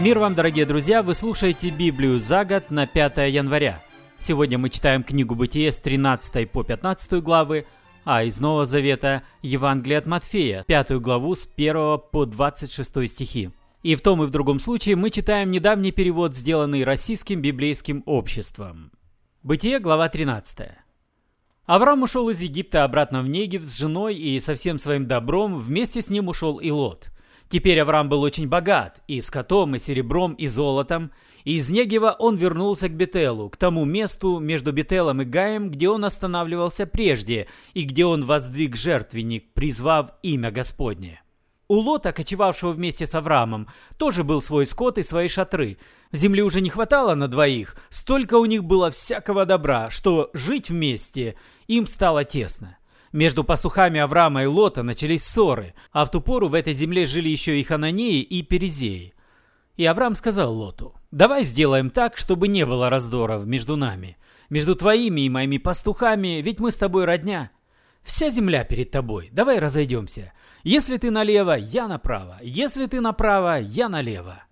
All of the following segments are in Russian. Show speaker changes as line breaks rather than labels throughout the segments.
Мир вам, дорогие друзья! Вы слушаете Библию за год на 5 января. Сегодня мы читаем книгу Бытие с 13 по 15 главы, а из Нового Завета Евангелие от Матфея, 5 главу с 1 по 26 стихи. И в том и в другом случае мы читаем недавний перевод, сделанный Российским библейским обществом. Бытие, глава 13. Авраам ушел из Египта обратно в Негев с женой и со всем своим добром, вместе с ним ушел и Лот – Теперь Авраам был очень богат, и скотом, и серебром, и золотом, и из Негева он вернулся к Бетелу, к тому месту между Бетелом и Гаем, где он останавливался прежде, и где он воздвиг жертвенник, призвав имя Господне. У Лота, кочевавшего вместе с Авраамом, тоже был свой скот и свои шатры. Земли уже не хватало на двоих, столько у них было всякого добра, что жить вместе им стало тесно. Между пастухами Авраама и Лота начались ссоры, а в ту пору в этой земле жили еще и Хананеи и Перезеи. И Авраам сказал Лоту, «Давай сделаем так, чтобы не было раздоров между нами, между твоими и моими пастухами, ведь мы с тобой родня. Вся земля перед тобой, давай разойдемся. Если ты налево, я направо, если ты направо, я налево».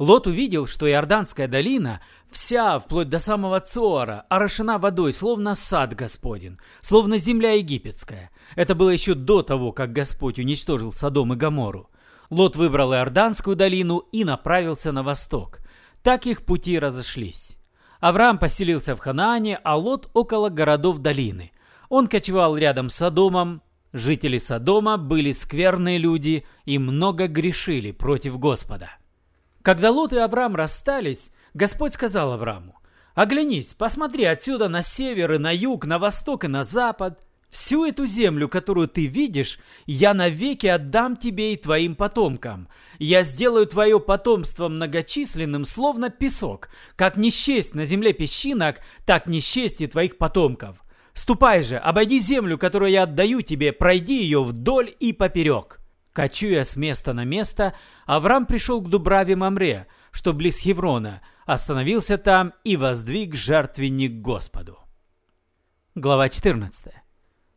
Лот увидел, что Иорданская долина вся, вплоть до самого Цоара, орошена водой, словно сад Господен, словно земля египетская. Это было еще до того, как Господь уничтожил Содом и Гомору. Лот выбрал Иорданскую долину и направился на восток. Так их пути разошлись. Авраам поселился в Ханаане, а Лот около городов долины. Он кочевал рядом с Содомом. Жители Содома были скверные люди и много грешили против Господа. Когда Лот и Авраам расстались, Господь сказал Аврааму, «Оглянись, посмотри отсюда на север и на юг, на восток и на запад. Всю эту землю, которую ты видишь, я навеки отдам тебе и твоим потомкам. Я сделаю твое потомство многочисленным, словно песок. Как не счесть на земле песчинок, так не счесть и твоих потомков. Ступай же, обойди землю, которую я отдаю тебе, пройди ее вдоль и поперек». Кочуя с места на место, Авраам пришел к Дубраве Мамре, что близ Хеврона, остановился там и воздвиг жертвенник Господу. Глава 14.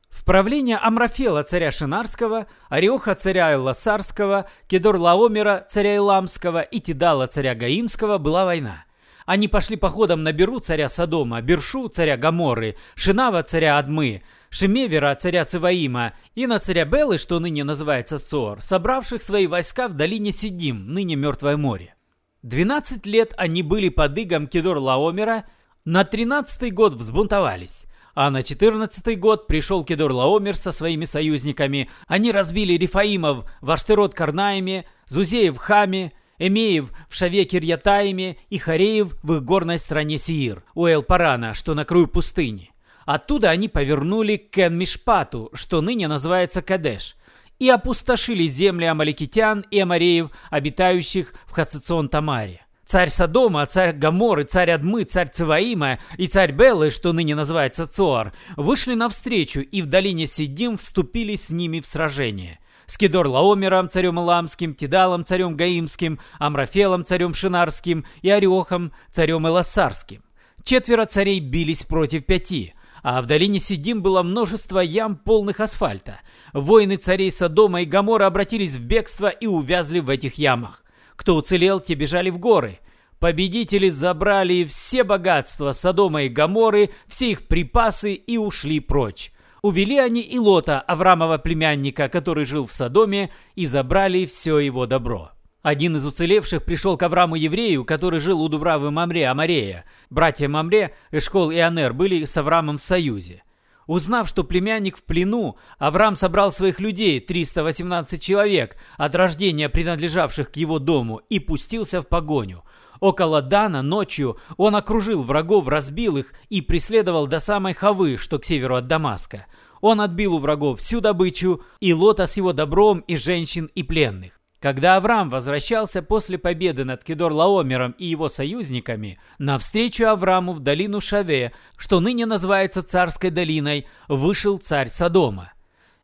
В правление Амрафела царя Шинарского, Ариоха царя Элласарского, Кедор Лаомера царя Иламского и Тидала царя Гаимского была война. Они пошли походом на Беру царя Содома, Бершу царя Гаморы, Шинава царя Адмы, Шемевера, царя Циваима, и на царя Белы, что ныне называется Цор, собравших свои войска в долине Сидим, ныне Мертвое море. Двенадцать лет они были под игом Кедор Лаомера, на тринадцатый год взбунтовались, а на четырнадцатый год пришел Кедор Лаомер со своими союзниками. Они разбили Рифаимов в Аштерот Карнаиме, Зузеев в Хаме, Эмеев в Шаве Кирьятаиме и Хареев в их горной стране Сиир, у Эл-Парана, что на краю пустыни. Оттуда они повернули к Кен-Мишпату, что ныне называется Кадеш, и опустошили земли амаликитян и амареев, обитающих в Хацицон-Тамаре. Царь Содома, царь Гаморы, царь Адмы, царь Циваима и царь Беллы, что ныне называется Цоар, вышли навстречу и в долине Сидим вступили с ними в сражение. С Кедор Лаомером, царем Иламским, Тидалом, царем Гаимским, Амрафелом, царем Шинарским и Орехом, царем Элассарским. Четверо царей бились против пяти – а в долине Сидим было множество ям, полных асфальта. Воины царей Содома и Гамора обратились в бегство и увязли в этих ямах. Кто уцелел, те бежали в горы. Победители забрали все богатства Содома и Гаморы, все их припасы и ушли прочь. Увели они и Лота, Аврамова племянника, который жил в Содоме, и забрали все его добро. Один из уцелевших пришел к Авраму еврею, который жил у Дубравы Мамре Амарея. Братья Мамре, Эшкол и Анер были с Аврамом в союзе. Узнав, что племянник в плену, Авраам собрал своих людей, 318 человек, от рождения принадлежавших к его дому, и пустился в погоню. Около Дана ночью он окружил врагов, разбил их и преследовал до самой Хавы, что к северу от Дамаска. Он отбил у врагов всю добычу, и Лота с его добром, и женщин, и пленных. Когда Авраам возвращался после победы над Кедор-Лаомером и его союзниками, навстречу Аврааму в долину Шаве, что ныне называется Царской долиной, вышел царь Содома.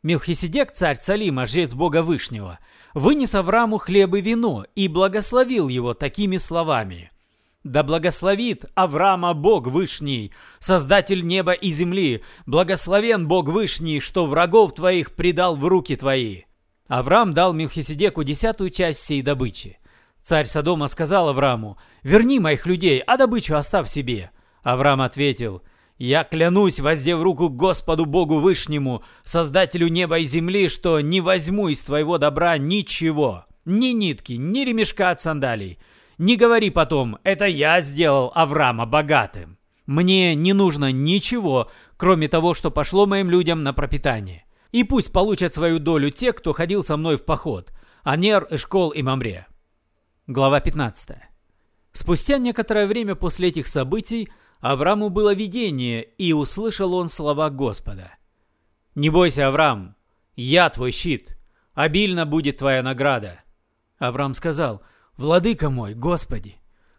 Милхиседек, царь Салима, жрец Бога Вышнего, вынес Аврааму хлеб и вино и благословил его такими словами. «Да благословит Авраама Бог Вышний, Создатель неба и земли, благословен Бог Вышний, что врагов твоих предал в руки твои». Авраам дал Мелхиседеку десятую часть всей добычи. Царь Содома сказал Аврааму, «Верни моих людей, а добычу оставь себе». Авраам ответил, «Я клянусь, воздев руку Господу Богу Вышнему, Создателю неба и земли, что не возьму из твоего добра ничего, ни нитки, ни ремешка от сандалий. Не говори потом, это я сделал Авраама богатым. Мне не нужно ничего, кроме того, что пошло моим людям на пропитание. И пусть получат свою долю те, кто ходил со мной в поход, Анер, Эшкол и Мамре». Глава 15. Спустя некоторое время после этих событий Аврааму было видение, и услышал он слова Господа. «Не бойся, Авраам, я твой щит, обильно будет твоя награда». Авраам сказал, «Владыка мой, Господи,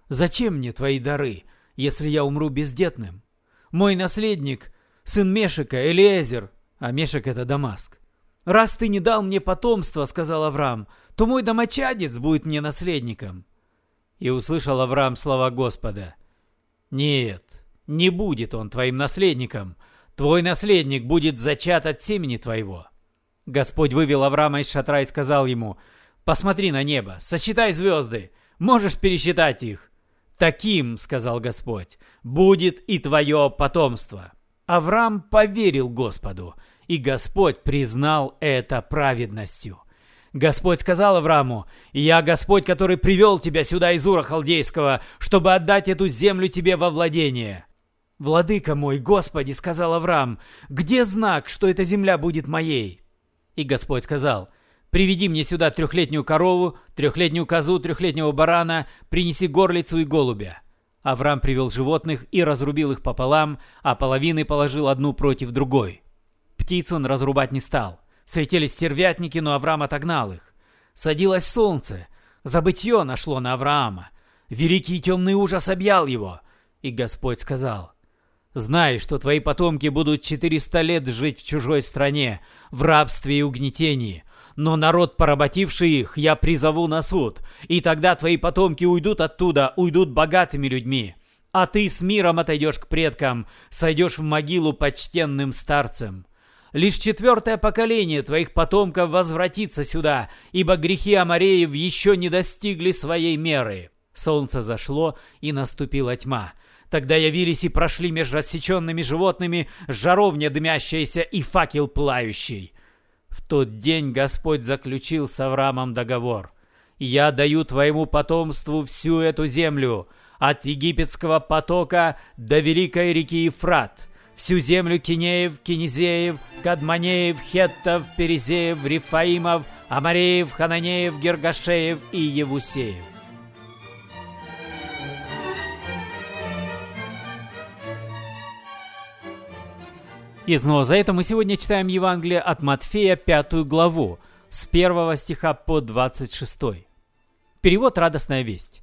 зачем мне твои дары, если я умру бездетным? Мой наследник, сын Мешика, Элиезер, а Мешек это Дамаск. Раз ты не дал мне потомства, сказал Авраам, то мой домочадец будет мне наследником. И услышал Авраам слова Господа. Нет, не будет он твоим наследником. Твой наследник будет зачат от семени твоего. Господь вывел Авраама из шатра и сказал ему, «Посмотри на небо, сосчитай звезды, можешь пересчитать их». «Таким, — сказал Господь, — будет и твое потомство». Авраам поверил Господу, и Господь признал это праведностью. Господь сказал Аврааму, «Я Господь, который привел тебя сюда из Ура Халдейского, чтобы отдать эту землю тебе во владение». «Владыка мой, Господи», — сказал Авраам, — «где знак, что эта земля будет моей?» И Господь сказал, «Приведи мне сюда трехлетнюю корову, трехлетнюю козу, трехлетнего барана, принеси горлицу и голубя». Авраам привел животных и разрубил их пополам, а половины положил одну против другой. Птиц он разрубать не стал. Светились стервятники, но Авраам отогнал их. Садилось солнце. Забытье нашло на Авраама. Великий темный ужас объял его. И Господь сказал, «Знай, что твои потомки будут 400 лет жить в чужой стране, в рабстве и угнетении, но народ, поработивший их, я призову на суд, и тогда твои потомки уйдут оттуда, уйдут богатыми людьми. А ты с миром отойдешь к предкам, сойдешь в могилу почтенным старцем. Лишь четвертое поколение твоих потомков возвратится сюда, ибо грехи Амареев еще не достигли своей меры». Солнце зашло, и наступила тьма. Тогда явились и прошли меж рассеченными животными жаровня дымящаяся и факел плающий. В тот день Господь заключил с Авраамом договор. «Я даю твоему потомству всю эту землю, от египетского потока до великой реки Ефрат, всю землю Кинеев, Кинезеев, Кадманеев, Хеттов, Перезеев, Рифаимов, Амареев, Хананеев, Гергашеев и Евусеев. И снова за это мы сегодня читаем Евангелие от Матфея, пятую главу, с первого стиха по 26. Перевод «Радостная весть».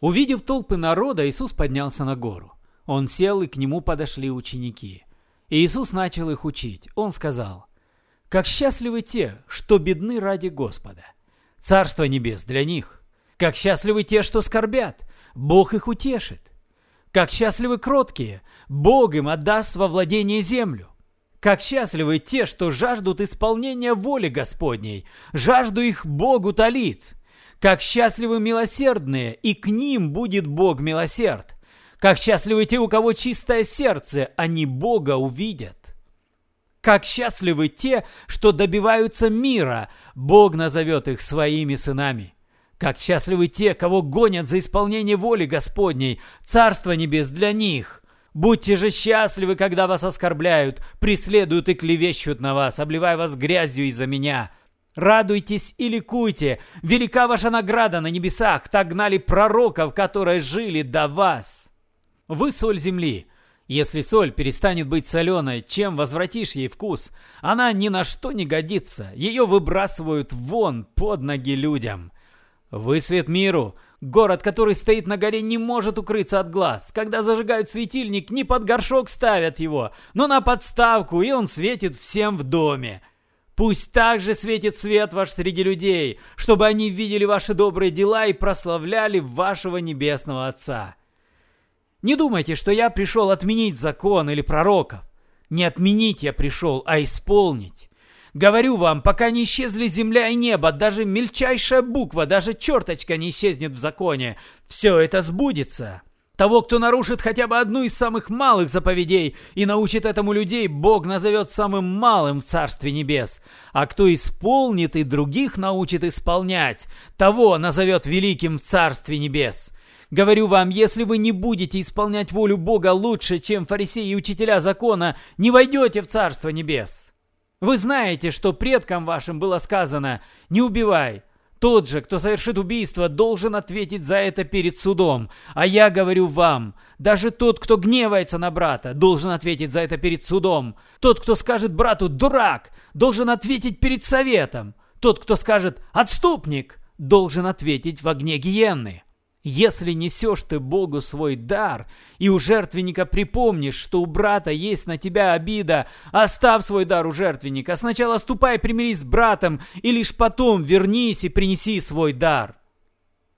Увидев толпы народа, Иисус поднялся на гору. Он сел, и к нему подошли ученики. И Иисус начал их учить. Он сказал, «Как счастливы те, что бедны ради Господа! Царство небес для них! Как счастливы те, что скорбят! Бог их утешит! Как счастливы кроткие, Бог им отдаст во владение землю. Как счастливы те, что жаждут исполнения воли Господней, жажду их Бог утолит. Как счастливы милосердные, и к ним будет Бог милосерд. Как счастливы те, у кого чистое сердце, они Бога увидят. Как счастливы те, что добиваются мира, Бог назовет их своими сынами. Как счастливы те, кого гонят за исполнение воли Господней, Царство Небес для них. Будьте же счастливы, когда вас оскорбляют, преследуют и клевещут на вас, обливая вас грязью из-за меня. Радуйтесь и ликуйте, велика ваша награда на небесах, так гнали пророков, которые жили до вас. Вы соль земли. Если соль перестанет быть соленой, чем возвратишь ей вкус? Она ни на что не годится, ее выбрасывают вон под ноги людям. Вы свет миру. Город, который стоит на горе, не может укрыться от глаз. Когда зажигают светильник, не под горшок ставят его, но на подставку, и он светит всем в доме. Пусть также светит свет ваш среди людей, чтобы они видели ваши добрые дела и прославляли вашего небесного Отца. Не думайте, что я пришел отменить закон или пророков. Не отменить я пришел, а исполнить. Говорю вам, пока не исчезли земля и небо, даже мельчайшая буква, даже черточка не исчезнет в законе. Все это сбудется. Того, кто нарушит хотя бы одну из самых малых заповедей и научит этому людей, Бог назовет самым малым в Царстве Небес. А кто исполнит и других научит исполнять, того назовет великим в Царстве Небес. Говорю вам, если вы не будете исполнять волю Бога лучше, чем фарисеи и учителя закона, не войдете в Царство Небес. Вы знаете, что предкам вашим было сказано «Не убивай», тот же, кто совершит убийство, должен ответить за это перед судом. А я говорю вам, даже тот, кто гневается на брата, должен ответить за это перед судом. Тот, кто скажет брату «дурак», должен ответить перед советом. Тот, кто скажет «отступник», должен ответить в огне гиенны. Если несешь ты Богу свой дар, и у жертвенника припомнишь, что у брата есть на тебя обида, оставь свой дар у жертвенника. Сначала ступай примирись с братом, и лишь потом вернись и принеси свой дар.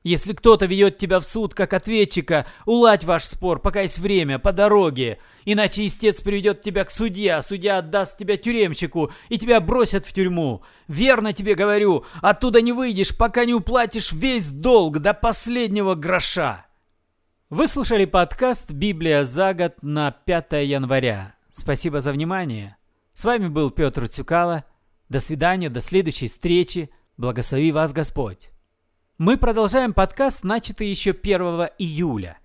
Если кто-то ведет тебя в суд как ответчика, уладь ваш спор, пока есть время, по дороге. Иначе истец приведет тебя к судье, а судья отдаст тебя тюремщику, и тебя бросят в тюрьму. Верно тебе говорю, оттуда не выйдешь, пока не уплатишь весь долг до последнего гроша. Вы слушали подкаст «Библия за год» на 5 января. Спасибо за внимание. С вами был Петр Цюкало. До свидания, до следующей встречи. Благослови вас Господь. Мы продолжаем подкаст, начатый еще 1 июля.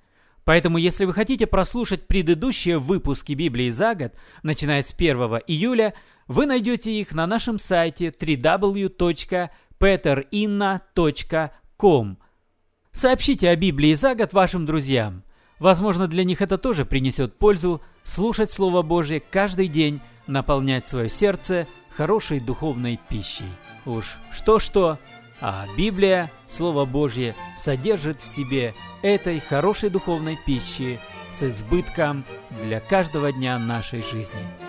Поэтому, если вы хотите прослушать предыдущие выпуски Библии за год, начиная с 1 июля, вы найдете их на нашем сайте www.peterinna.com. Сообщите о Библии за год вашим друзьям. Возможно, для них это тоже принесет пользу слушать Слово Божье каждый день, наполнять свое сердце хорошей духовной пищей. Уж что-что, а Библия, Слово Божье, содержит в себе этой хорошей духовной пищи с избытком для каждого дня нашей жизни.